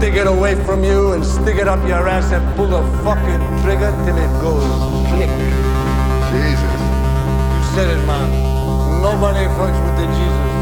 dig it away from you and stick it up your ass and pull the fucking trigger till it goes click. Jesus. You said it, man. Nobody fucks with the Jesus.